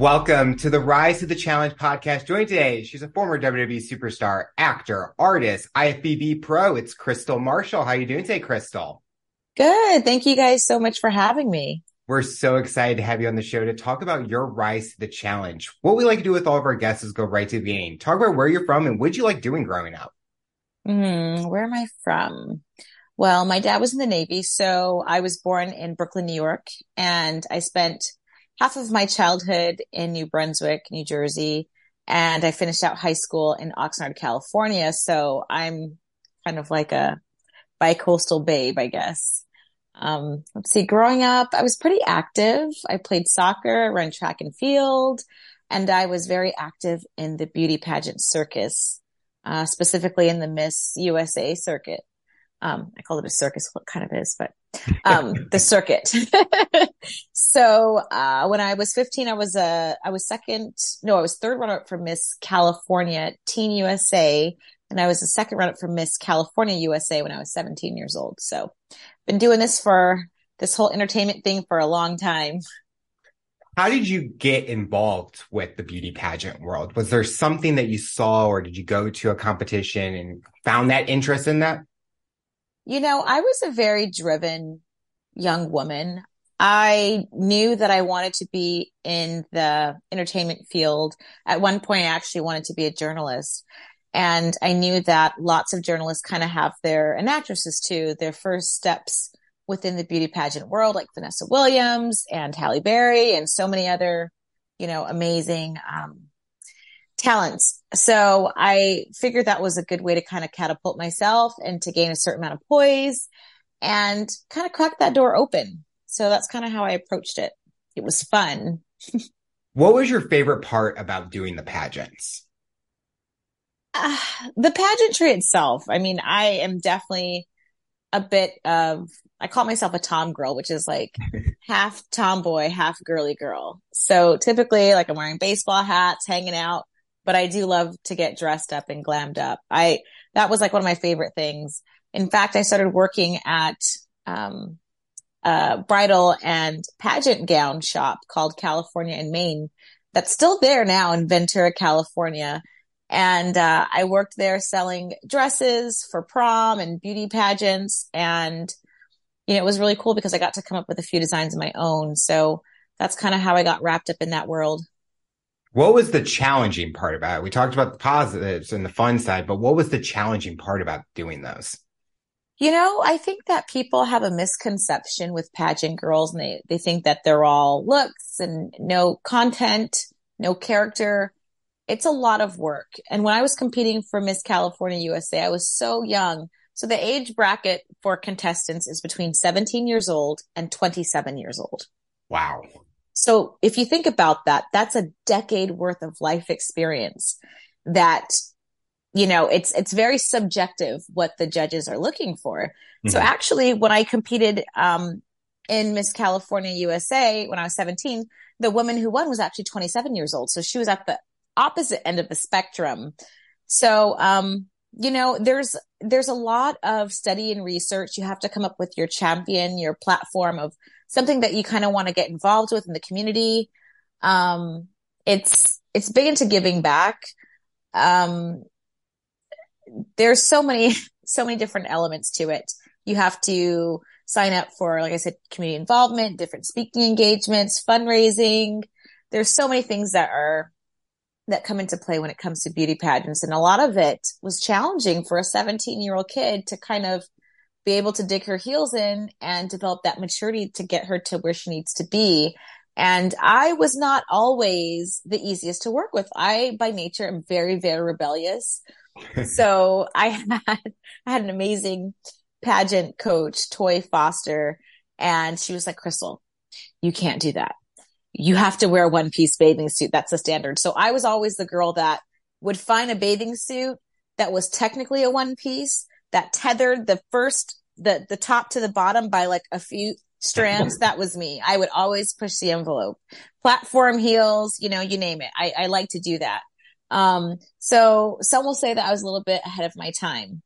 Welcome to the Rise to the Challenge podcast. Joined today, she's a former WWE superstar, actor, artist, IFBB pro. It's Crystal Marshall. How are you doing today, Crystal? Good. Thank you guys so much for having me. We're so excited to have you on the show to talk about your rise to the challenge. What we like to do with all of our guests is go right to the game. Talk about where you're from and what you like doing growing up. Mm, where am I from? Well, my dad was in the Navy, so I was born in Brooklyn, New York, and I spent half of my childhood in New Brunswick, New Jersey, and I finished out high school in Oxnard, California. So I'm kind of like a bi-coastal babe, I guess. Um, let's see, growing up, I was pretty active. I played soccer, ran track and field, and I was very active in the beauty pageant circus, uh, specifically in the Miss USA circuit. Um, I call it a circus, what kind of is, but, um, the circuit. so, uh, when I was 15, I was, a I was second, no, I was third runner up for Miss California Teen USA. And I was the second runner up for Miss California USA when I was 17 years old. So been doing this for this whole entertainment thing for a long time. How did you get involved with the beauty pageant world? Was there something that you saw or did you go to a competition and found that interest in that? You know, I was a very driven young woman. I knew that I wanted to be in the entertainment field. At one point, I actually wanted to be a journalist. And I knew that lots of journalists kind of have their, and actresses too, their first steps within the beauty pageant world, like Vanessa Williams and Halle Berry and so many other, you know, amazing, um, talents. So I figured that was a good way to kind of catapult myself and to gain a certain amount of poise and kind of crack that door open. So that's kind of how I approached it. It was fun. what was your favorite part about doing the pageants? Uh, the pageantry itself. I mean, I am definitely a bit of, I call myself a tom girl, which is like half tomboy, half girly girl. So typically like I'm wearing baseball hats, hanging out but I do love to get dressed up and glammed up. I, that was like one of my favorite things. In fact, I started working at, um, a bridal and pageant gown shop called California and Maine that's still there now in Ventura, California. And, uh, I worked there selling dresses for prom and beauty pageants. And, you know, it was really cool because I got to come up with a few designs of my own. So that's kind of how I got wrapped up in that world. What was the challenging part about it? We talked about the positives and the fun side, but what was the challenging part about doing those? You know, I think that people have a misconception with pageant girls and they, they think that they're all looks and no content, no character. It's a lot of work. And when I was competing for Miss California USA, I was so young. So the age bracket for contestants is between 17 years old and 27 years old. Wow. So if you think about that, that's a decade worth of life experience that, you know, it's, it's very subjective what the judges are looking for. Mm-hmm. So actually when I competed, um, in Miss California USA when I was 17, the woman who won was actually 27 years old. So she was at the opposite end of the spectrum. So, um, you know, there's, there's a lot of study and research. You have to come up with your champion, your platform of something that you kind of want to get involved with in the community. Um, it's, it's big into giving back. Um, there's so many, so many different elements to it. You have to sign up for, like I said, community involvement, different speaking engagements, fundraising. There's so many things that are, that come into play when it comes to beauty pageants. And a lot of it was challenging for a 17 year old kid to kind of be able to dig her heels in and develop that maturity to get her to where she needs to be. And I was not always the easiest to work with. I, by nature, am very, very rebellious. so I had, I had an amazing pageant coach, Toy Foster, and she was like, Crystal, you can't do that. You have to wear a one piece bathing suit. That's the standard. So I was always the girl that would find a bathing suit that was technically a one piece, that tethered the first, the, the top to the bottom by like a few strands. that was me. I would always push the envelope. Platform heels, you know, you name it. I, I like to do that. Um, so some will say that I was a little bit ahead of my time.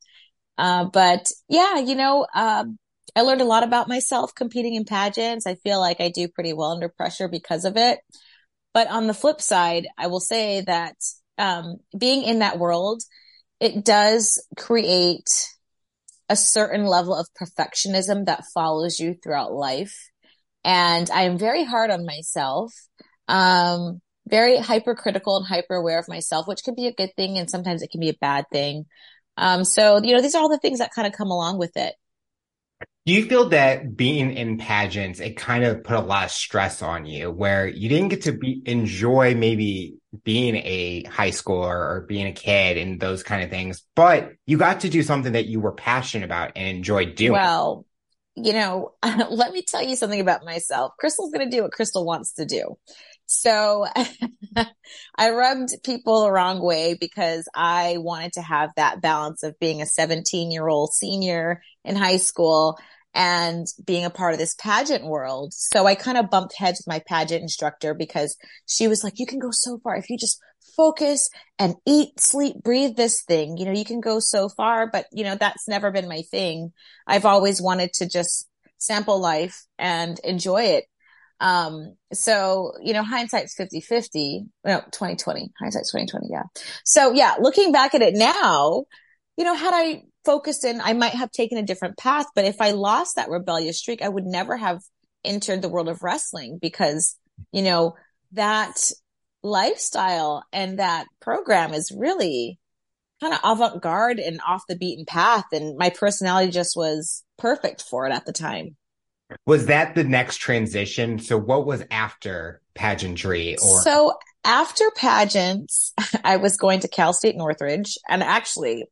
Uh, but yeah, you know, um, I learned a lot about myself competing in pageants. I feel like I do pretty well under pressure because of it. But on the flip side, I will say that um, being in that world, it does create a certain level of perfectionism that follows you throughout life. And I am very hard on myself. Um, very hypercritical and hyper aware of myself, which can be a good thing. And sometimes it can be a bad thing. Um, so, you know, these are all the things that kind of come along with it. Do you feel that being in pageants, it kind of put a lot of stress on you where you didn't get to be enjoy maybe being a high schooler or being a kid and those kind of things, but you got to do something that you were passionate about and enjoyed doing? Well, you know, let me tell you something about myself. Crystal's going to do what Crystal wants to do. So I rubbed people the wrong way because I wanted to have that balance of being a 17 year old senior in high school and being a part of this pageant world. So I kind of bumped heads with my pageant instructor because she was like, you can go so far if you just focus and eat, sleep, breathe this thing. You know, you can go so far, but you know, that's never been my thing. I've always wanted to just sample life and enjoy it. Um, so, you know, hindsight's 50 50, no, 2020, hindsight's 2020. Yeah. So yeah, looking back at it now, you know, had I focused in, I might have taken a different path, but if I lost that rebellious streak, I would never have entered the world of wrestling because, you know, that lifestyle and that program is really kind of avant garde and off the beaten path. And my personality just was perfect for it at the time. Was that the next transition? So what was after pageantry or? So after pageants, I was going to Cal State Northridge and actually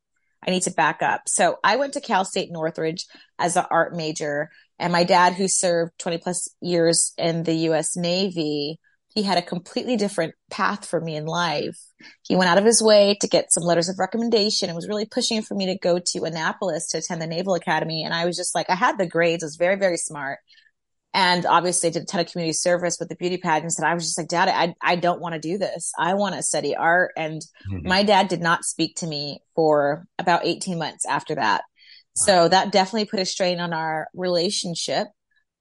I need to back up. So I went to Cal State Northridge as an art major and my dad who served 20 plus years in the US Navy he had a completely different path for me in life. He went out of his way to get some letters of recommendation and was really pushing for me to go to Annapolis to attend the Naval Academy. And I was just like, I had the grades, I was very, very smart. And obviously I did a ton of community service with the beauty pageants. And I was just like, dad, I, I don't want to do this. I want to study art. And mm-hmm. my dad did not speak to me for about 18 months after that. Wow. So that definitely put a strain on our relationship.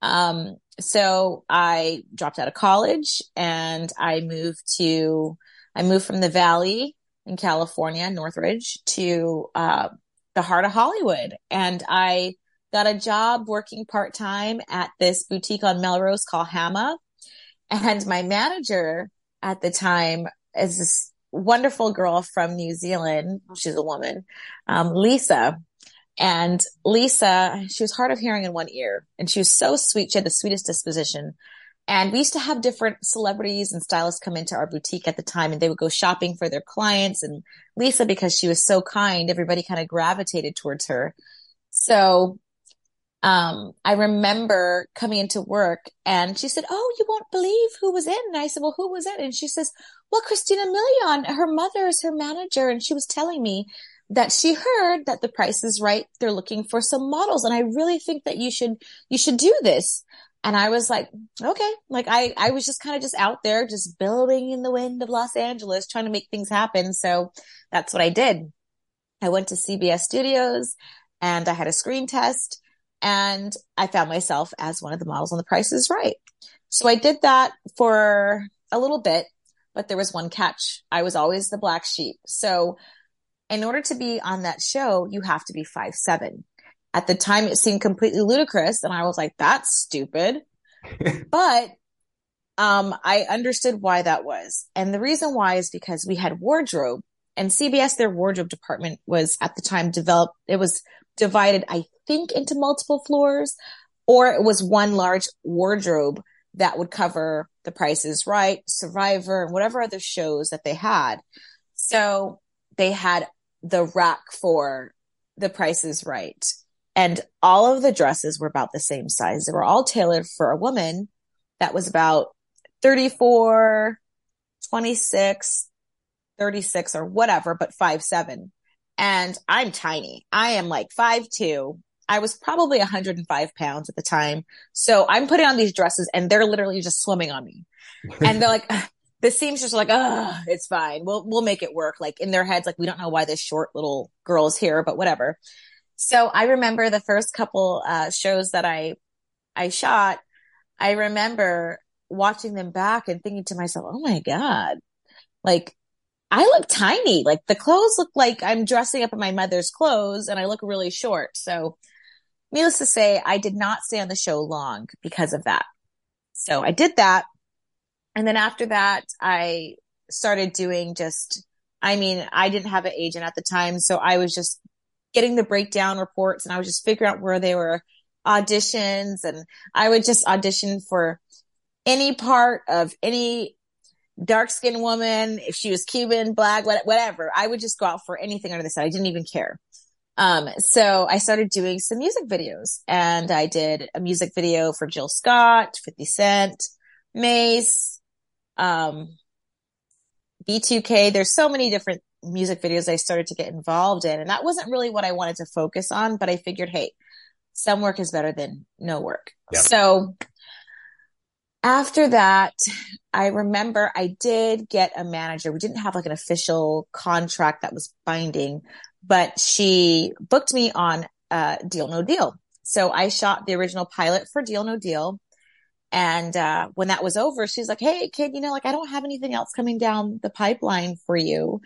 Um, so I dropped out of college and I moved to, I moved from the Valley in California, Northridge to, uh, the heart of Hollywood. And I got a job working part time at this boutique on Melrose called Hama. And my manager at the time is this wonderful girl from New Zealand. She's a woman, um, Lisa. And Lisa, she was hard of hearing in one ear and she was so sweet. She had the sweetest disposition. And we used to have different celebrities and stylists come into our boutique at the time and they would go shopping for their clients. And Lisa, because she was so kind, everybody kind of gravitated towards her. So, um, I remember coming into work and she said, Oh, you won't believe who was in. And I said, Well, who was it? And she says, Well, Christina Milian, her mother is her manager. And she was telling me that she heard that the price is right. They're looking for some models. And I really think that you should, you should do this. And I was like, okay. Like I, I was just kind of just out there, just building in the wind of Los Angeles, trying to make things happen. So that's what I did. I went to CBS studios and I had a screen test and I found myself as one of the models on the Price is Right. So I did that for a little bit, but there was one catch. I was always the black sheep. So in order to be on that show, you have to be five seven. At the time, it seemed completely ludicrous, and I was like, "That's stupid," but um, I understood why that was, and the reason why is because we had wardrobe, and CBS, their wardrobe department was at the time developed. It was divided, I think, into multiple floors, or it was one large wardrobe that would cover The Price is Right, Survivor, and whatever other shows that they had. So they had the rack for the price is right. And all of the dresses were about the same size. They were all tailored for a woman that was about 34, 26, 36 or whatever, but five, seven. And I'm tiny. I am like five, two. I was probably 105 pounds at the time. So I'm putting on these dresses and they're literally just swimming on me. and they're like, the seamstress are like, oh, it's fine. We'll, we'll make it work. Like in their heads, like, we don't know why this short little girl is here, but whatever. So I remember the first couple, uh, shows that I, I shot. I remember watching them back and thinking to myself, oh my God, like I look tiny. Like the clothes look like I'm dressing up in my mother's clothes and I look really short. So needless to say, I did not stay on the show long because of that. So I did that. And then after that, I started doing just, I mean, I didn't have an agent at the time. So I was just getting the breakdown reports and I was just figuring out where they were auditions and I would just audition for any part of any dark skinned woman, if she was Cuban, black, whatever. I would just go out for anything under the sun. I didn't even care. Um, so I started doing some music videos and I did a music video for Jill Scott, 50 Cent, Mase, um, B2K. There's so many different music videos I started to get involved in. And that wasn't really what I wanted to focus on, but I figured, Hey, some work is better than no work. Yep. So after that, I remember I did get a manager. We didn't have like an official contract that was binding, but she booked me on uh, Deal No Deal. So I shot the original pilot for Deal No Deal. And uh, when that was over, she's like, Hey, kid, you know, like I don't have anything else coming down the pipeline for you.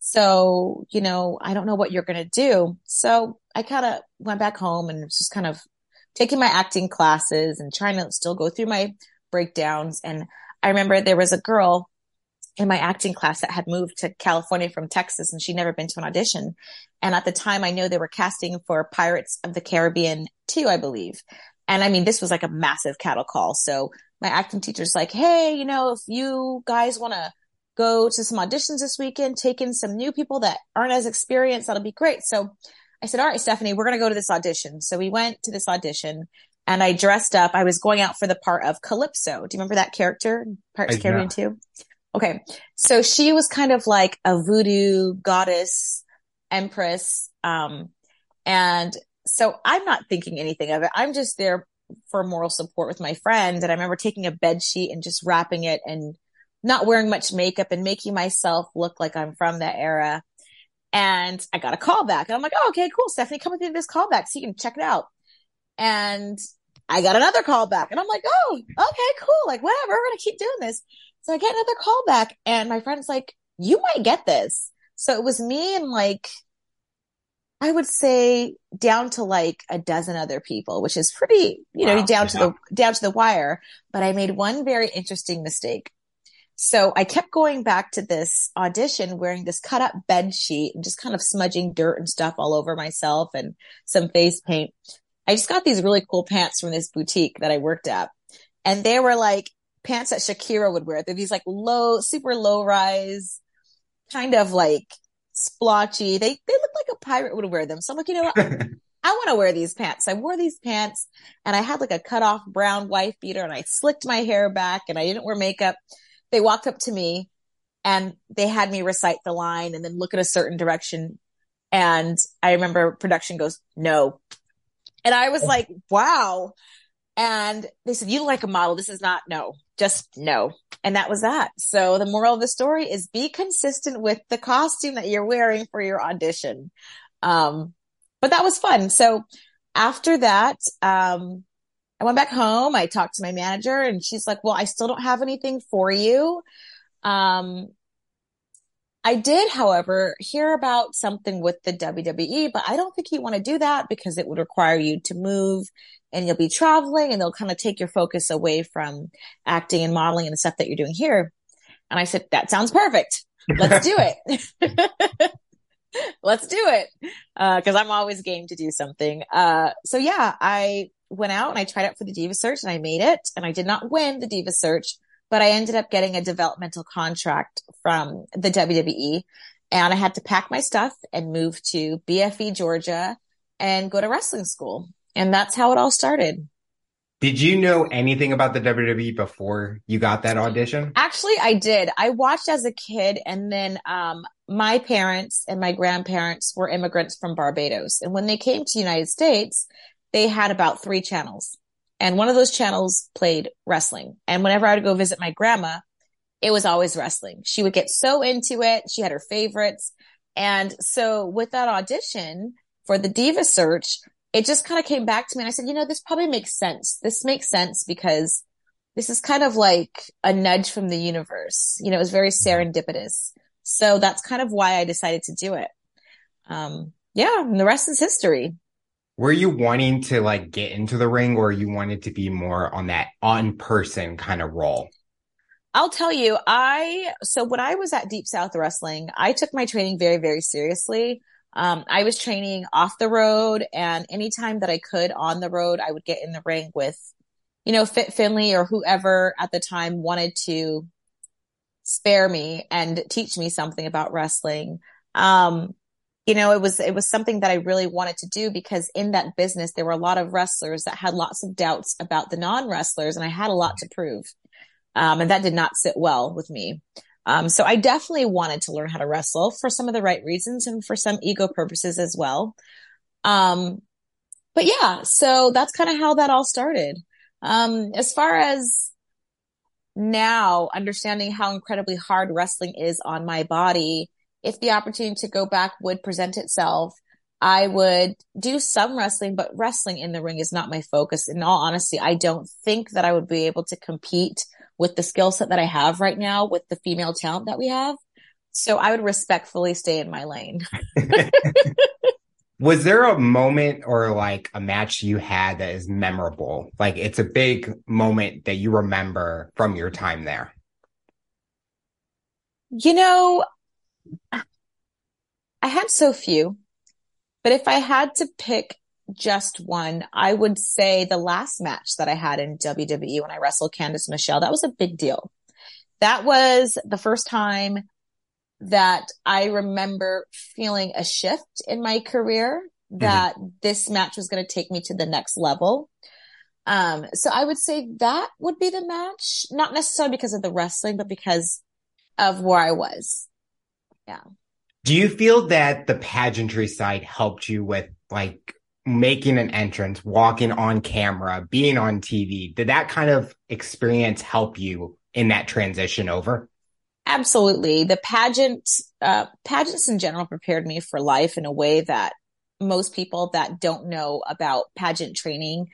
So, you know, I don't know what you're going to do. So I kind of went back home and just kind of taking my acting classes and trying to still go through my breakdowns. And I remember there was a girl in my acting class that had moved to California from Texas and she'd never been to an audition. And at the time I know they were casting for Pirates of the Caribbean 2, I believe. And I mean, this was like a massive cattle call. So my acting teacher's like, Hey, you know, if you guys want to go to some auditions this weekend, take in some new people that aren't as experienced, that'll be great. So I said, all right, Stephanie, we're going to go to this audition. So we went to this audition and I dressed up. I was going out for the part of Calypso. Do you remember that character? Of Caribbean 2? Okay. So she was kind of like a voodoo goddess empress. Um, and so I'm not thinking anything of it. I'm just there for moral support with my friend. And I remember taking a bed sheet and just wrapping it and not wearing much makeup and making myself look like I'm from that era. And I got a call back and I'm like, oh, okay, cool. Stephanie, come with me to this callback so you can check it out. And I got another call back and I'm like, oh, okay, cool. Like whatever. We're going to keep doing this. So I get another call back and my friend's like, you might get this. So it was me and like, I would say down to like a dozen other people, which is pretty, you wow, know, down yeah. to the, down to the wire. But I made one very interesting mistake. So I kept going back to this audition wearing this cut up bed sheet and just kind of smudging dirt and stuff all over myself and some face paint. I just got these really cool pants from this boutique that I worked at and they were like pants that Shakira would wear. They're these like low, super low rise, kind of like splotchy. They, they look like a pirate would wear them. So I'm like, you know what? I want to wear these pants. I wore these pants and I had like a cut off brown wife beater and I slicked my hair back and I didn't wear makeup they walked up to me and they had me recite the line and then look at a certain direction. And I remember production goes, no. And I was like, wow. And they said, you like a model. This is not no, just no. And that was that. So the moral of the story is be consistent with the costume that you're wearing for your audition. Um, but that was fun. So after that, um, I went back home. I talked to my manager and she's like, well, I still don't have anything for you. Um, I did, however, hear about something with the WWE, but I don't think you want to do that because it would require you to move and you'll be traveling and they'll kind of take your focus away from acting and modeling and the stuff that you're doing here. And I said, that sounds perfect. Let's do it. Let's do it. Uh, cause I'm always game to do something. Uh, so yeah, I went out and I tried out for the Diva Search and I made it and I did not win the Diva Search, but I ended up getting a developmental contract from the WWE and I had to pack my stuff and move to BFE, Georgia and go to wrestling school. And that's how it all started. Did you know anything about the WWE before you got that audition? Actually, I did. I watched as a kid and then, um, my parents and my grandparents were immigrants from Barbados. And when they came to the United States, they had about three channels and one of those channels played wrestling. And whenever I would go visit my grandma, it was always wrestling. She would get so into it. She had her favorites. And so with that audition for the diva search, it just kind of came back to me and I said, you know, this probably makes sense. This makes sense because this is kind of like a nudge from the universe. You know, it was very mm-hmm. serendipitous. So that's kind of why I decided to do it. Um, yeah, and the rest is history. Were you wanting to like get into the ring or you wanted to be more on that on person kind of role? I'll tell you, I, so when I was at Deep South Wrestling, I took my training very, very seriously. Um, I was training off the road and anytime that I could on the road, I would get in the ring with, you know, Fit Finlay or whoever at the time wanted to spare me and teach me something about wrestling. Um, you know, it was, it was something that I really wanted to do because in that business, there were a lot of wrestlers that had lots of doubts about the non wrestlers and I had a lot to prove. Um, and that did not sit well with me. Um, so I definitely wanted to learn how to wrestle for some of the right reasons and for some ego purposes as well. Um, but yeah, so that's kind of how that all started. Um, as far as now understanding how incredibly hard wrestling is on my body, if the opportunity to go back would present itself, I would do some wrestling, but wrestling in the ring is not my focus. In all honesty, I don't think that I would be able to compete with the skill set that I have right now with the female talent that we have. So I would respectfully stay in my lane. Was there a moment or like a match you had that is memorable? Like it's a big moment that you remember from your time there? You know, I had so few, but if I had to pick just one, I would say the last match that I had in WWE when I wrestled Candice Michelle, that was a big deal. That was the first time that I remember feeling a shift in my career that mm-hmm. this match was going to take me to the next level. Um, so I would say that would be the match, not necessarily because of the wrestling, but because of where I was. Yeah. Do you feel that the pageantry side helped you with like making an entrance, walking on camera, being on TV, did that kind of experience help you in that transition over? Absolutely. The pageant, uh, pageants in general prepared me for life in a way that most people that don't know about pageant training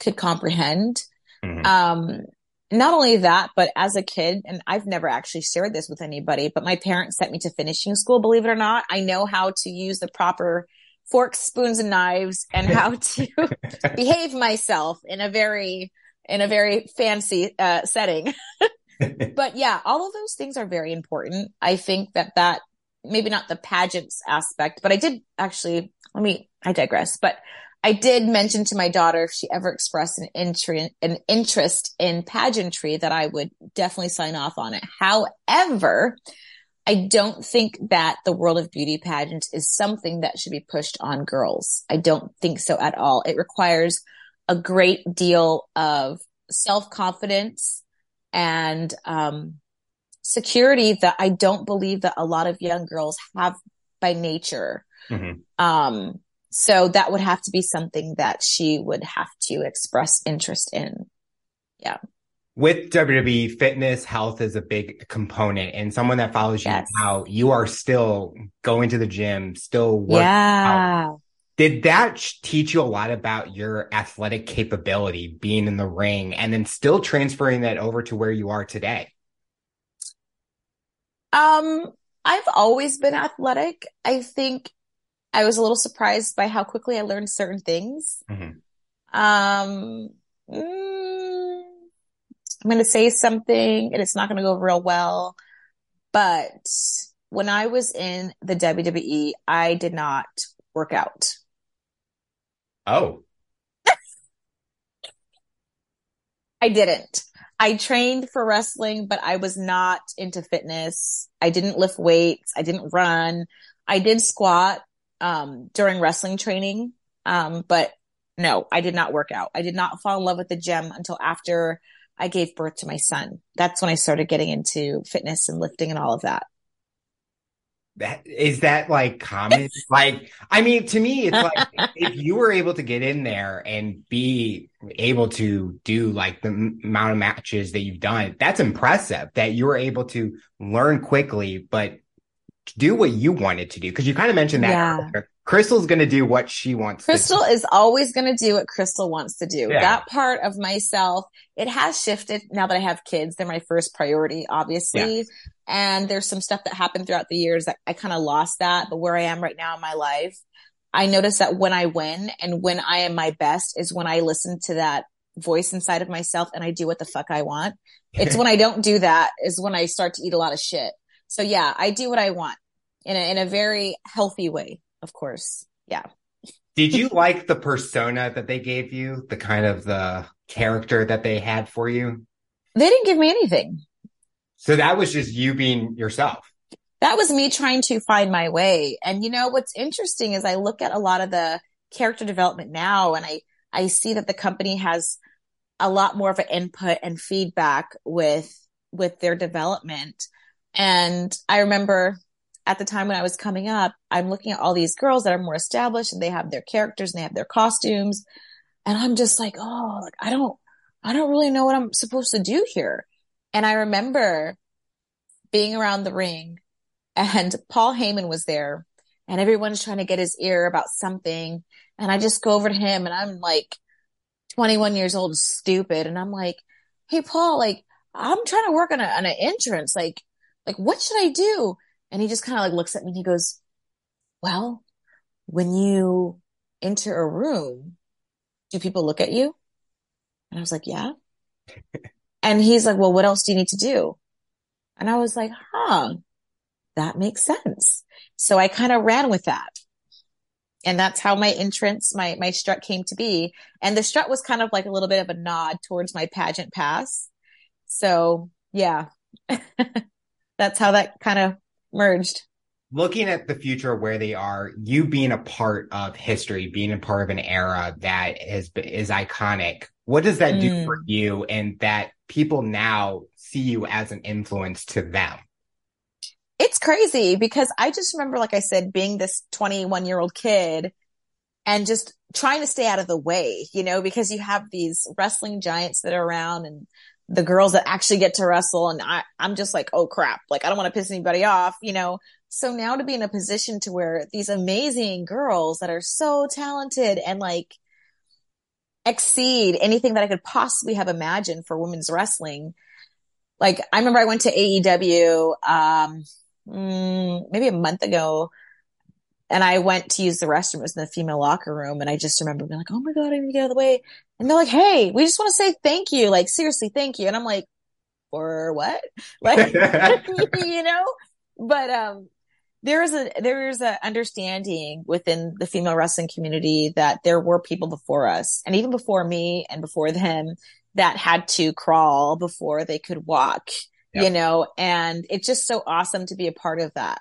could comprehend. Mm-hmm. Um, not only that, but as a kid, and I've never actually shared this with anybody, but my parents sent me to finishing school, believe it or not. I know how to use the proper forks, spoons, and knives and how to behave myself in a very, in a very fancy, uh, setting. but yeah, all of those things are very important. I think that that maybe not the pageants aspect, but I did actually, let me, I digress, but I did mention to my daughter if she ever expressed an interest, an interest in pageantry that I would definitely sign off on it. However, I don't think that the world of beauty pageants is something that should be pushed on girls. I don't think so at all. It requires a great deal of self confidence and, um, security that I don't believe that a lot of young girls have by nature. Mm-hmm. Um, so that would have to be something that she would have to express interest in. Yeah with WWE, fitness, health is a big component. And someone that follows you yes. now, you are still going to the gym, still working yeah. out. Did that teach you a lot about your athletic capability being in the ring and then still transferring that over to where you are today? Um, I've always been athletic. I think I was a little surprised by how quickly I learned certain things. Mm-hmm. Um, mm, I'm going to say something and it's not going to go real well. But when I was in the WWE, I did not work out. Oh. I didn't. I trained for wrestling, but I was not into fitness. I didn't lift weights. I didn't run. I did squat um, during wrestling training, um, but no, I did not work out. I did not fall in love with the gym until after I gave birth to my son. That's when I started getting into fitness and lifting and all of that. That is that like common? like, I mean, to me, it's like if you were able to get in there and be able to do like the amount of matches that you've done, that's impressive that you were able to learn quickly, but do what you wanted to do. Cause you kind of mentioned that yeah. Crystal's going to do what she wants. Crystal is always going to do what Crystal wants to do. Yeah. That part of myself, it has shifted now that I have kids. They're my first priority, obviously. Yeah. And there's some stuff that happened throughout the years that I kind of lost that. But where I am right now in my life, I notice that when I win and when I am my best is when I listen to that voice inside of myself and I do what the fuck I want. It's when I don't do that is when I start to eat a lot of shit. So yeah, I do what I want in a, in a very healthy way, of course. Yeah. Did you like the persona that they gave you? The kind of the character that they had for you? They didn't give me anything. So that was just you being yourself. That was me trying to find my way. And you know, what's interesting is I look at a lot of the character development now and I, I see that the company has a lot more of an input and feedback with, with their development. And I remember at the time when I was coming up, I'm looking at all these girls that are more established and they have their characters and they have their costumes. And I'm just like, oh, like, I don't, I don't really know what I'm supposed to do here. And I remember being around the ring and Paul Heyman was there and everyone's trying to get his ear about something. And I just go over to him and I'm like 21 years old, stupid. And I'm like, Hey, Paul, like, I'm trying to work on, a, on an entrance. Like, like, what should I do? And he just kind of like looks at me and he goes, well, when you enter a room, do people look at you? And I was like, yeah. and he's like, well, what else do you need to do? And I was like, huh, that makes sense. So I kind of ran with that. And that's how my entrance, my, my strut came to be. And the strut was kind of like a little bit of a nod towards my pageant pass. So yeah, that's how that kind of merged. Looking at the future where they are, you being a part of history, being a part of an era that is is iconic, what does that mm. do for you and that people now see you as an influence to them? It's crazy because I just remember, like I said, being this 21 year old kid and just trying to stay out of the way, you know, because you have these wrestling giants that are around and the girls that actually get to wrestle. And I, I'm just like, oh crap. Like I don't want to piss anybody off, you know? So now to be in a position to where these amazing girls that are so talented and like exceed anything that I could possibly have imagined for women's wrestling. Like I remember I went to AEW, um, mm, maybe a month ago and I went to use the restroom. It was in the female locker room. And I just remember being like, Oh my God, I need to get out of the way. And they're like, Hey, we just want to say thank you. Like, seriously, thank you. And I'm like, for what? Like, you know, but, um, there is a, there is a understanding within the female wrestling community that there were people before us and even before me and before them that had to crawl before they could walk, yep. you know, and it's just so awesome to be a part of that.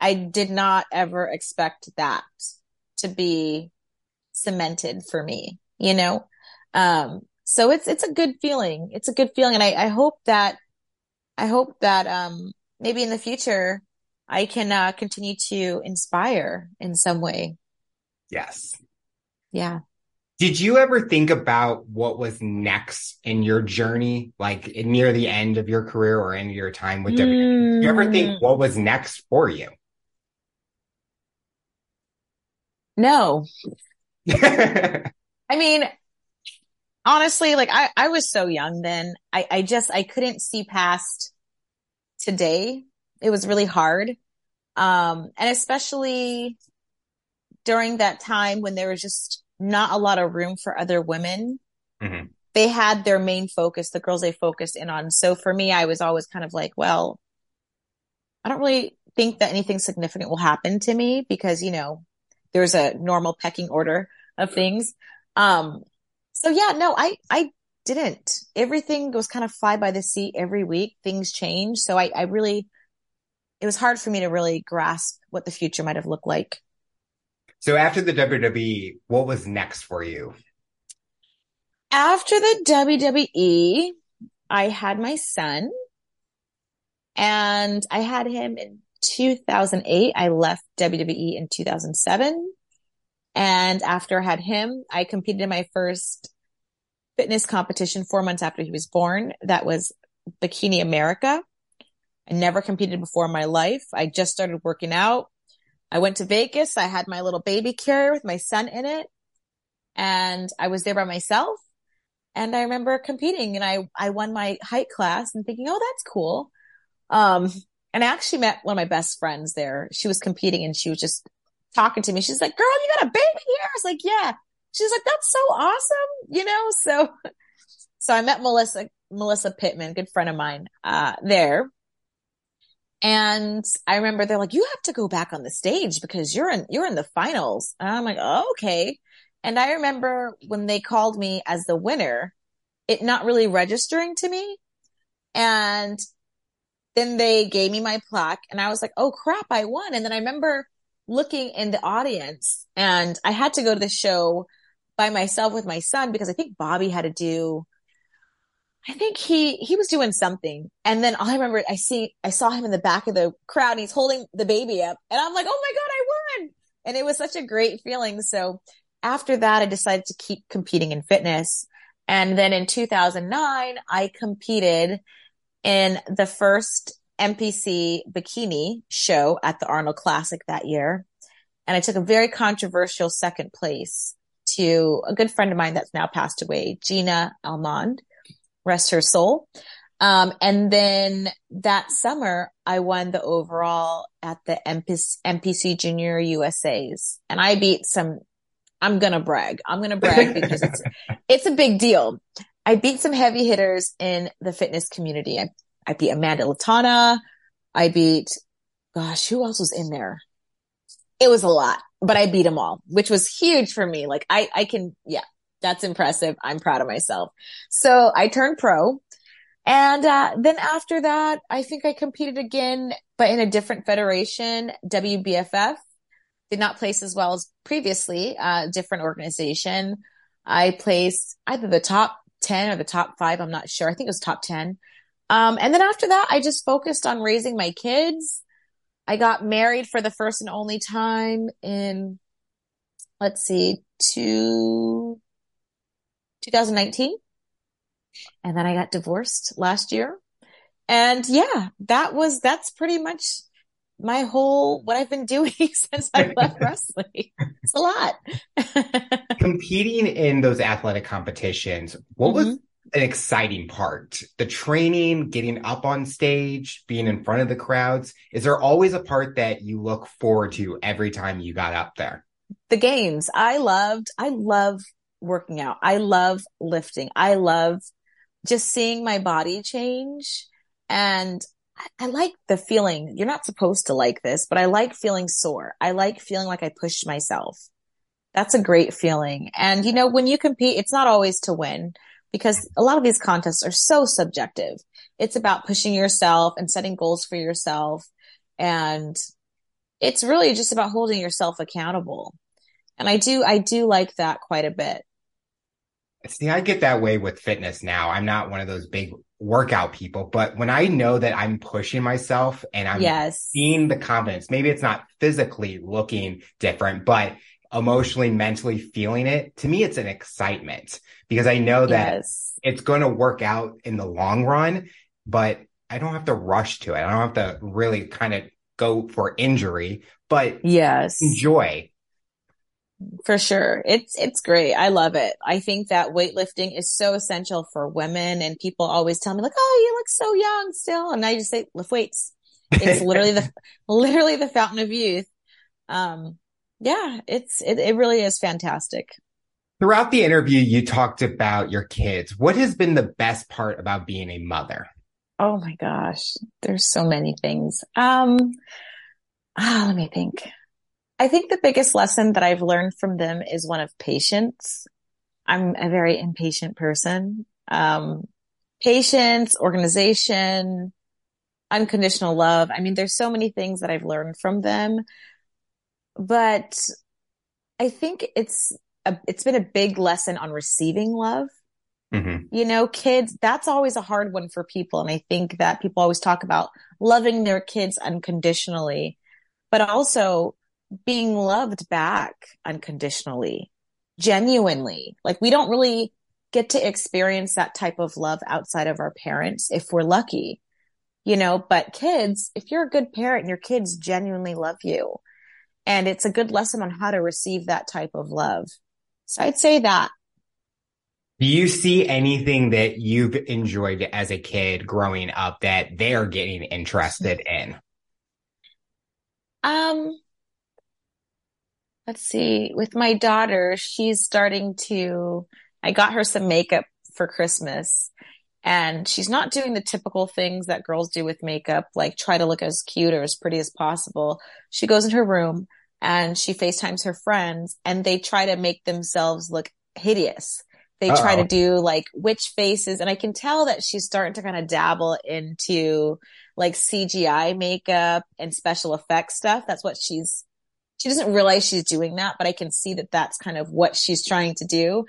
I did not ever expect that to be cemented for me, you know? Um, so it's, it's a good feeling. It's a good feeling. And I, I hope that, I hope that, um, maybe in the future I can, uh, continue to inspire in some way. Yes. Yeah. Did you ever think about what was next in your journey, like near the end of your career or in your time with mm. WWE? Did you ever think mm. what was next for you? No. I mean, honestly, like I, I was so young then. I, I just, I couldn't see past today. It was really hard. Um, and especially during that time when there was just not a lot of room for other women. Mm-hmm. They had their main focus, the girls they focused in on. So for me, I was always kind of like, well, I don't really think that anything significant will happen to me because, you know, there's a normal pecking order of things. Um, so yeah, no, I, I didn't. Everything was kind of fly by the seat every week. Things change. So I, I really, it was hard for me to really grasp what the future might have looked like. So after the WWE, what was next for you? After the WWE, I had my son and I had him in 2008. I left WWE in 2007. And after I had him, I competed in my first fitness competition four months after he was born. That was Bikini America. I never competed before in my life. I just started working out. I went to Vegas. I had my little baby carrier with my son in it and I was there by myself. And I remember competing and I, I won my height class and thinking, Oh, that's cool. Um, and I actually met one of my best friends there. She was competing and she was just talking to me. She's like, girl, you got a baby here. I was like, yeah. She's like, that's so awesome. You know, so, so I met Melissa, Melissa Pittman, good friend of mine, uh, there. And I remember they're like, you have to go back on the stage because you're in, you're in the finals. And I'm like, oh, okay. And I remember when they called me as the winner, it not really registering to me. And then they gave me my plaque and I was like, oh crap, I won. And then I remember looking in the audience and I had to go to the show by myself with my son because I think Bobby had to do, I think he, he was doing something. And then all I remember, I see, I saw him in the back of the crowd and he's holding the baby up and I'm like, Oh my God, I won. And it was such a great feeling. So after that, I decided to keep competing in fitness. And then in 2009, I competed in the first NPC bikini show at the Arnold Classic that year. And I took a very controversial second place to a good friend of mine that's now passed away, Gina Almond, rest her soul. Um, and then that summer, I won the overall at the NPC, NPC Junior USA's and I beat some, I'm going to brag. I'm going to brag because it's, it's a big deal. I beat some heavy hitters in the fitness community. I I beat Amanda Latona. I beat, gosh, who else was in there? It was a lot, but I beat them all, which was huge for me. Like I, I can, yeah, that's impressive. I'm proud of myself. So I turned pro. And uh, then after that, I think I competed again, but in a different federation, WBFF. Did not place as well as previously, uh, different organization. I placed either the top 10 or the top five. I'm not sure. I think it was top 10. Um, and then after that, I just focused on raising my kids. I got married for the first and only time in, let's see, two, 2019. And then I got divorced last year. And yeah, that was, that's pretty much my whole, what I've been doing since I left wrestling. It's a lot. Competing in those athletic competitions, what mm-hmm. was an exciting part. The training, getting up on stage, being in front of the crowds. Is there always a part that you look forward to every time you got up there? The games. I loved, I love working out. I love lifting. I love just seeing my body change. And I, I like the feeling. You're not supposed to like this, but I like feeling sore. I like feeling like I pushed myself. That's a great feeling. And you know, when you compete, it's not always to win because a lot of these contests are so subjective. It's about pushing yourself and setting goals for yourself. And it's really just about holding yourself accountable. And I do, I do like that quite a bit. See, I get that way with fitness now. I'm not one of those big workout people, but when I know that I'm pushing myself and I'm yes. seeing the confidence, maybe it's not physically looking different, but emotionally, mentally feeling it, to me, it's an excitement because I know that yes. it's going to work out in the long run, but I don't have to rush to it. I don't have to really kind of go for injury, but yes, enjoy. For sure. It's, it's great. I love it. I think that weightlifting is so essential for women and people always tell me like, Oh, you look so young still. And I just say lift weights. It's literally the, literally the fountain of youth. Um, yeah, it's, it, it really is fantastic. Throughout the interview, you talked about your kids. What has been the best part about being a mother? Oh my gosh, there's so many things. Um, ah, let me think. I think the biggest lesson that I've learned from them is one of patience. I'm a very impatient person. Um, patience, organization, unconditional love. I mean, there's so many things that I've learned from them but I think it's a, it's been a big lesson on receiving love. Mm-hmm. You know, kids, that's always a hard one for people. And I think that people always talk about loving their kids unconditionally, but also being loved back unconditionally, genuinely. Like we don't really get to experience that type of love outside of our parents if we're lucky, you know, but kids, if you're a good parent and your kids genuinely love you, And it's a good lesson on how to receive that type of love. So I'd say that. Do you see anything that you've enjoyed as a kid growing up that they're getting interested in? Um, let's see. With my daughter, she's starting to, I got her some makeup for Christmas and she's not doing the typical things that girls do with makeup, like try to look as cute or as pretty as possible. She goes in her room and she FaceTimes her friends and they try to make themselves look hideous. They Uh-oh. try to do like witch faces and I can tell that she's starting to kind of dabble into like CGI makeup and special effects stuff. That's what she's, she doesn't realize she's doing that, but I can see that that's kind of what she's trying to do.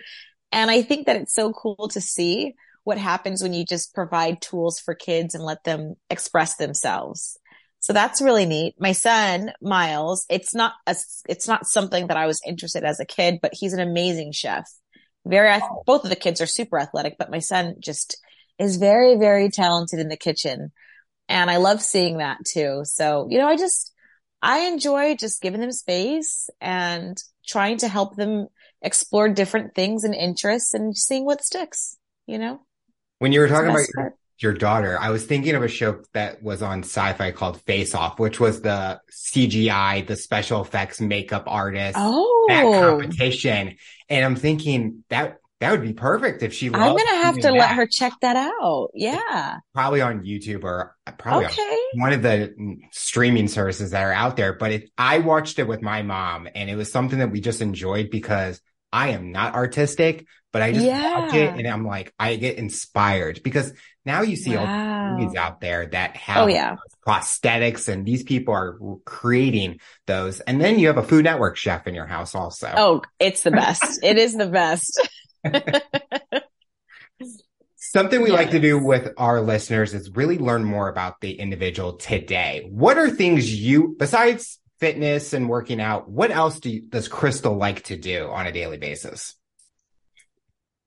And I think that it's so cool to see what happens when you just provide tools for kids and let them express themselves. So that's really neat. My son, Miles, it's not a, it's not something that I was interested as a kid, but he's an amazing chef. Very, both of the kids are super athletic, but my son just is very, very talented in the kitchen. And I love seeing that too. So, you know, I just, I enjoy just giving them space and trying to help them explore different things and interests and seeing what sticks, you know? When you were talking about your, your, daughter, I was thinking of a show that was on Syfy called Face Off, which was the CGI, the special effects makeup artist, oh. that competition. And I'm thinking that that would be perfect if she. I'm gonna have to that. let her check that out. Yeah, probably on YouTube or probably okay. one of the streaming services that are out there. But it, I watched it with my mom, and it was something that we just enjoyed because I am not artistic, but I just yeah. watch it and I'm like, I get inspired because now you see wow. all movies out there that have oh, yeah. prosthetics and these people are creating those. And then you have a Food Network chef in your house also. Oh, it's the best. it is the best. Something we yes. like to do with our listeners is really learn more about the individual today. What are things you, besides fitness and working out, what else do you, does Crystal like to do on a daily basis?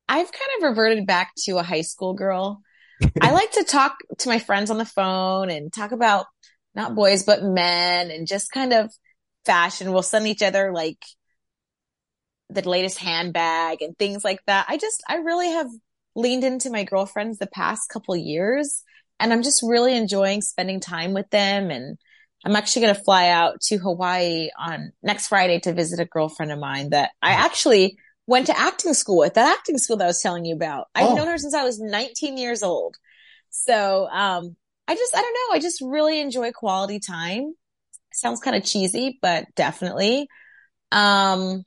I've kind of reverted back to a high school girl. I like to talk to my friends on the phone and talk about not boys, but men and just kind of fashion. We'll send each other like the latest handbag and things like that. I just, I really have leaned into my girlfriends the past couple years and I'm just really enjoying spending time with them. And I'm actually going to fly out to Hawaii on next Friday to visit a girlfriend of mine that I actually went to acting school with that acting school that I was telling you about. I've oh. known her since I was 19 years old. So, um, I just, I don't know. I just really enjoy quality time. Sounds kind of cheesy, but definitely. Um,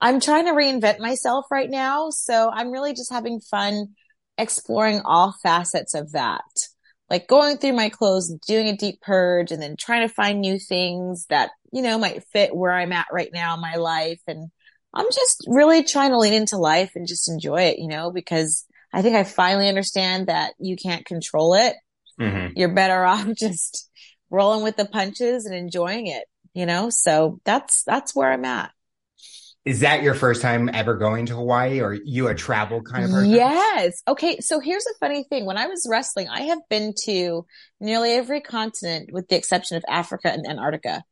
I'm trying to reinvent myself right now. So I'm really just having fun exploring all facets of that. Like going through my clothes, doing a deep purge and then trying to find new things that, you know, might fit where I'm at right now in my life. And I'm just really trying to lean into life and just enjoy it, you know, because I think I finally understand that you can't control it. Mm-hmm. You're better off just rolling with the punches and enjoying it, you know? So that's, that's where I'm at. Is that your first time ever going to Hawaii or you a travel kind of person? Yes. Okay. So here's a funny thing. When I was wrestling, I have been to nearly every continent with the exception of Africa and Antarctica.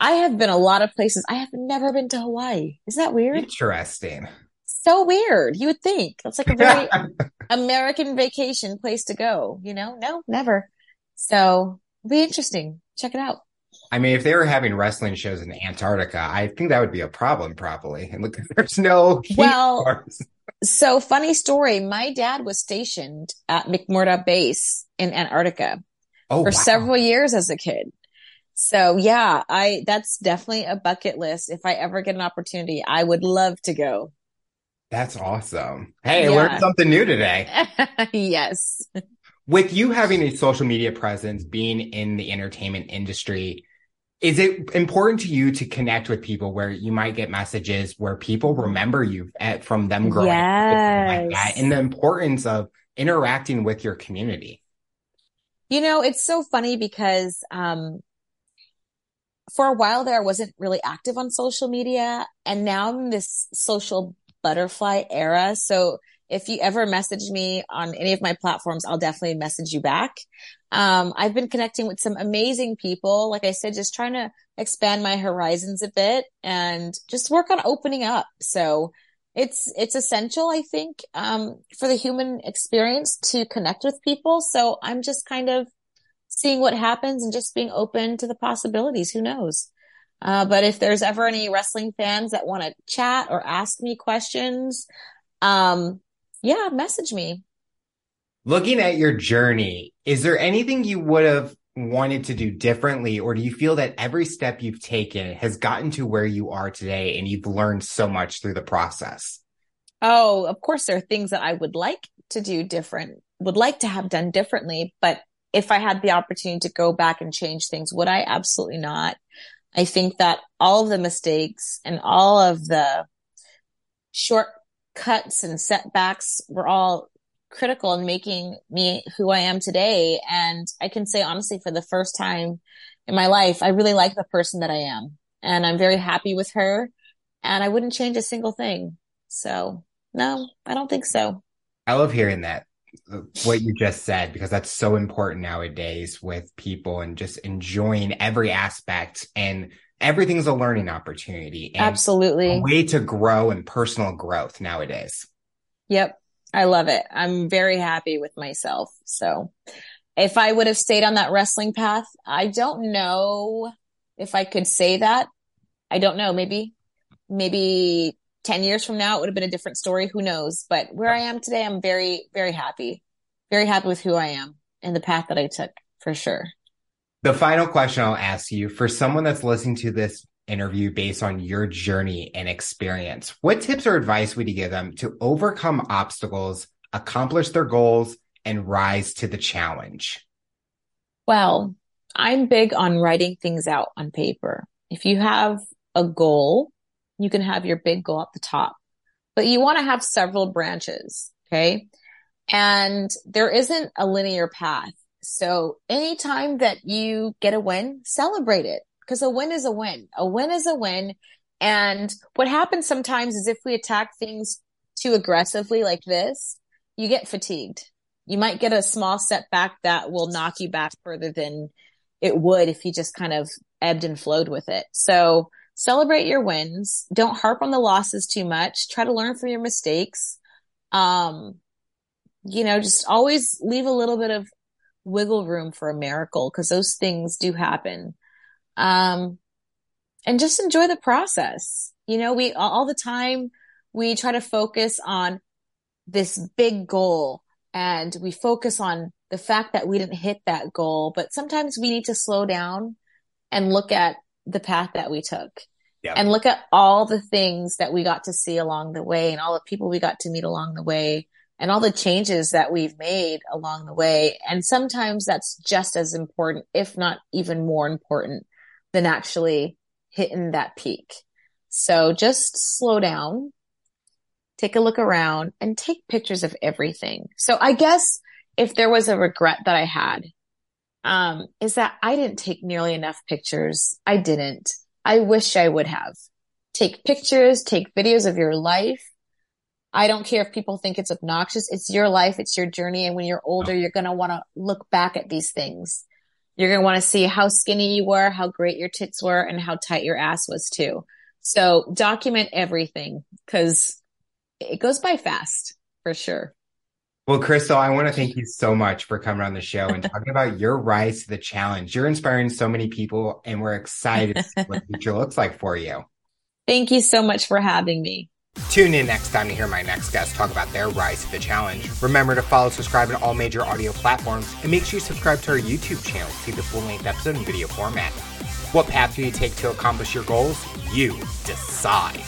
I have been a lot of places. I have never been to Hawaii. Is that weird? Interesting. So weird. You would think that's like a very American vacation place to go, you know? No, never. So be interesting. Check it out. I mean, if they were having wrestling shows in Antarctica, I think that would be a problem, probably. And look, there's no well. So funny story. My dad was stationed at McMurdo Base in Antarctica oh, for wow. several years as a kid. So yeah, I that's definitely a bucket list. If I ever get an opportunity, I would love to go. That's awesome. Hey, yeah. Learned something new today. yes. With you having a social media presence, being in the entertainment industry, is it important to you to connect with people where you might get messages where people remember you at, from them growing yes. like that, and the importance of interacting with your community? You know, it's so funny because um, for a while there, I wasn't really active on social media, and now I'm in this social butterfly era. So if you ever message me on any of my platforms, I'll definitely message you back. Um, I've been connecting with some amazing people. Like I said, just trying to expand my horizons a bit and just work on opening up. So it's, it's essential, I think, um, for the human experience to connect with people. So I'm just kind of seeing what happens and just being open to the possibilities. Who knows? Uh, but if there's ever any wrestling fans that want to chat or ask me questions, um, yeah, message me. Looking at your journey, is there anything you would have wanted to do differently, or do you feel that every step you've taken has gotten to where you are today and you've learned so much through the process? Oh, of course, there are things that I would like to do different, would like to have done differently. But if I had the opportunity to go back and change things, would I? Absolutely not. I think that all of the mistakes and all of the shortcuts and setbacks were all critical in making me who I am today. And I can say honestly, for the first time in my life, I really like the person that I am and I'm very happy with her and I wouldn't change a single thing. So no, I don't think so. I love hearing that what you just said because that's so important nowadays with people and just enjoying every aspect and everything's a learning opportunity absolutely a way to grow and personal growth nowadays yep i love it i'm very happy with myself so if i would have stayed on that wrestling path i don't know if i could say that i don't know maybe maybe 10 years from now, it would have been a different story. Who knows? But where I am today, I'm very, very happy, very happy with who I am and the path that I took for sure. The final question I'll ask you for someone that's listening to this interview based on your journey and experience, what tips or advice would you give them to overcome obstacles, accomplish their goals, and rise to the challenge? Well, I'm big on writing things out on paper. If you have a goal, you can have your big goal at the top, but you want to have several branches. Okay. And there isn't a linear path. So anytime that you get a win, celebrate it because a win is a win. A win is a win. And what happens sometimes is if we attack things too aggressively like this, you get fatigued. You might get a small setback that will knock you back further than it would if you just kind of ebbed and flowed with it. So celebrate your wins. Don't harp on the losses too much. Try to learn from your mistakes. Um, you know, just always leave a little bit of wiggle room for a miracle because those things do happen. Um, and just enjoy the process. You know, we all the time we try to focus on this big goal and we focus on the fact that we didn't hit that goal, but sometimes we need to slow down and look at the path that we took Yep. And look at all the things that we got to see along the way and all the people we got to meet along the way and all the changes that we've made along the way. And sometimes that's just as important, if not even more important than actually hitting that peak. So just slow down, take a look around and take pictures of everything. So I guess if there was a regret that I had, um, is that I didn't take nearly enough pictures. I didn't. I wish I would have. Take pictures, take videos of your life. I don't care if people think it's obnoxious. It's your life. It's your journey. And when you're older, you're going to want to look back at these things. You're going to want to see how skinny you were, how great your tits were, and how tight your ass was too. So document everything because it goes by fast for sure. Well, Crystal, I want to thank you so much for coming on the show and talking about your rise to the challenge. You're inspiring so many people, and we're excited to see what the future looks like for you. Thank you so much for having me. Tune in next time to hear my next guest talk about their rise to the challenge. Remember to follow, subscribe on all major audio platforms, and make sure you subscribe to our YouTube channel to see the full length episode in video format. What path do you take to accomplish your goals? You decide.